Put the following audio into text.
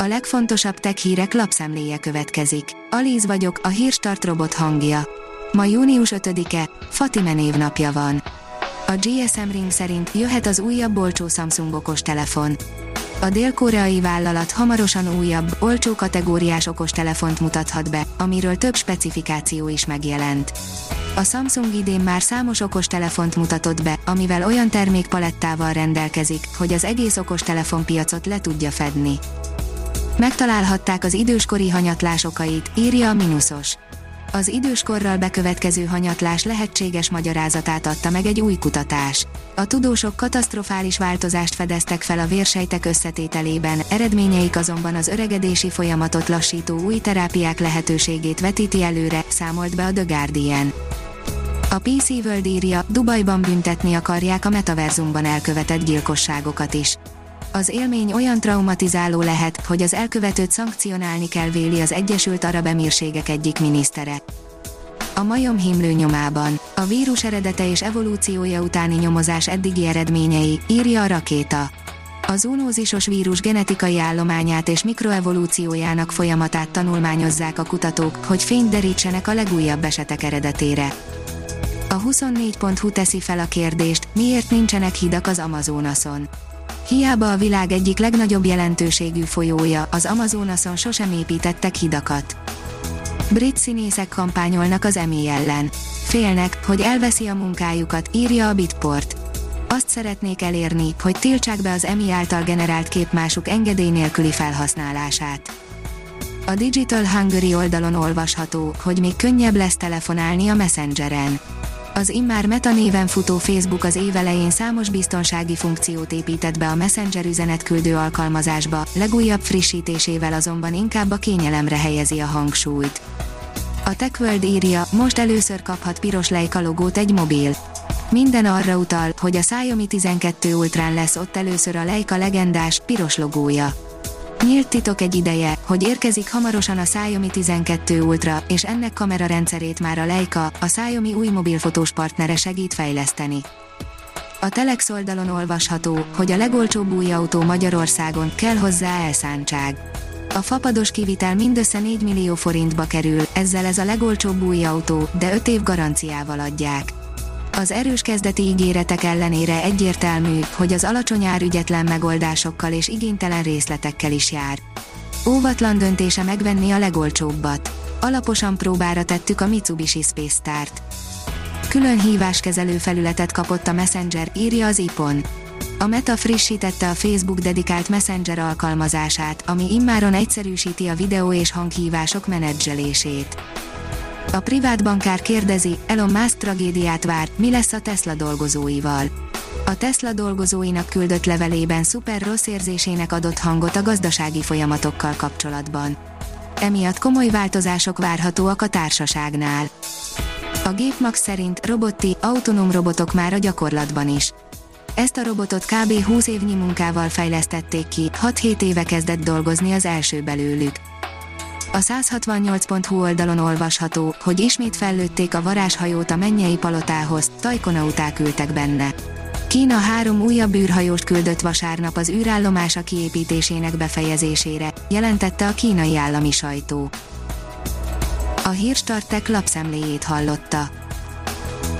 A legfontosabb tech hírek lapszemléje következik. Alíz vagyok, a hírstart robot hangja. Ma június 5-e, Fatime névnapja van. A GSM Ring szerint jöhet az újabb olcsó Samsung okos telefon. A dél-koreai vállalat hamarosan újabb, olcsó kategóriás okostelefont mutathat be, amiről több specifikáció is megjelent. A Samsung idén már számos okostelefont mutatott be, amivel olyan termékpalettával rendelkezik, hogy az egész okostelefonpiacot le tudja fedni. Megtalálhatták az időskori hanyatlás okait, írja a Minusos. Az időskorral bekövetkező hanyatlás lehetséges magyarázatát adta meg egy új kutatás. A tudósok katasztrofális változást fedeztek fel a vérsejtek összetételében, eredményeik azonban az öregedési folyamatot lassító új terápiák lehetőségét vetíti előre, számolt be a The Guardian. A PC World írja, Dubajban büntetni akarják a metaverzumban elkövetett gyilkosságokat is. Az élmény olyan traumatizáló lehet, hogy az elkövetőt szankcionálni kell véli az Egyesült Arab Emírségek egyik minisztere. A majom himlő nyomában. A vírus eredete és evolúciója utáni nyomozás eddigi eredményei, írja a rakéta. A zoonózisos vírus genetikai állományát és mikroevolúciójának folyamatát tanulmányozzák a kutatók, hogy fényt derítsenek a legújabb esetek eredetére. A 24.hu teszi fel a kérdést, miért nincsenek hidak az Amazonason. Hiába a világ egyik legnagyobb jelentőségű folyója, az Amazonason sosem építettek hidakat. Brit színészek kampányolnak az Emmy ellen. Félnek, hogy elveszi a munkájukat, írja a Bitport. Azt szeretnék elérni, hogy tiltsák be az Emmy által generált képmásuk engedély nélküli felhasználását. A Digital Hungary oldalon olvasható, hogy még könnyebb lesz telefonálni a Messengeren az immár Meta néven futó Facebook az évelején számos biztonsági funkciót épített be a Messenger üzenetküldő alkalmazásba, legújabb frissítésével azonban inkább a kényelemre helyezi a hangsúlyt. A TechWorld írja, most először kaphat piros Leica logót egy mobil. Minden arra utal, hogy a Xiaomi 12 Ultrán lesz ott először a Leica legendás, piros logója. Nyílt titok egy ideje, hogy érkezik hamarosan a Xiaomi 12 Ultra, és ennek kamerarendszerét már a Leica, a Xiaomi új mobilfotós partnere segít fejleszteni. A Telex oldalon olvasható, hogy a legolcsóbb új autó Magyarországon kell hozzá elszántság. A fapados kivitel mindössze 4 millió forintba kerül, ezzel ez a legolcsóbb új autó, de 5 év garanciával adják. Az erős kezdeti ígéretek ellenére egyértelmű, hogy az alacsony ár ügyetlen megoldásokkal és igénytelen részletekkel is jár. Óvatlan döntése megvenni a legolcsóbbat. Alaposan próbára tettük a Mitsubishi Space Start. Külön híváskezelő felületet kapott a Messenger, írja az IPON. A Meta frissítette a Facebook dedikált Messenger alkalmazását, ami immáron egyszerűsíti a videó és hanghívások menedzselését. A privát bankár kérdezi, Elon Musk tragédiát vár, mi lesz a Tesla dolgozóival. A Tesla dolgozóinak küldött levelében szuper rossz érzésének adott hangot a gazdasági folyamatokkal kapcsolatban. Emiatt komoly változások várhatóak a társaságnál. A Gépmax szerint robotti, autonóm robotok már a gyakorlatban is. Ezt a robotot kb. 20 évnyi munkával fejlesztették ki, 6-7 éve kezdett dolgozni az első belőlük. A 168.hu oldalon olvasható, hogy ismét fellőtték a varázshajót a mennyei palotához, tajkonauták ültek benne. Kína három újabb űrhajóst küldött vasárnap az űrállomása kiépítésének befejezésére, jelentette a kínai állami sajtó. A hírstartek lapszemléjét hallotta.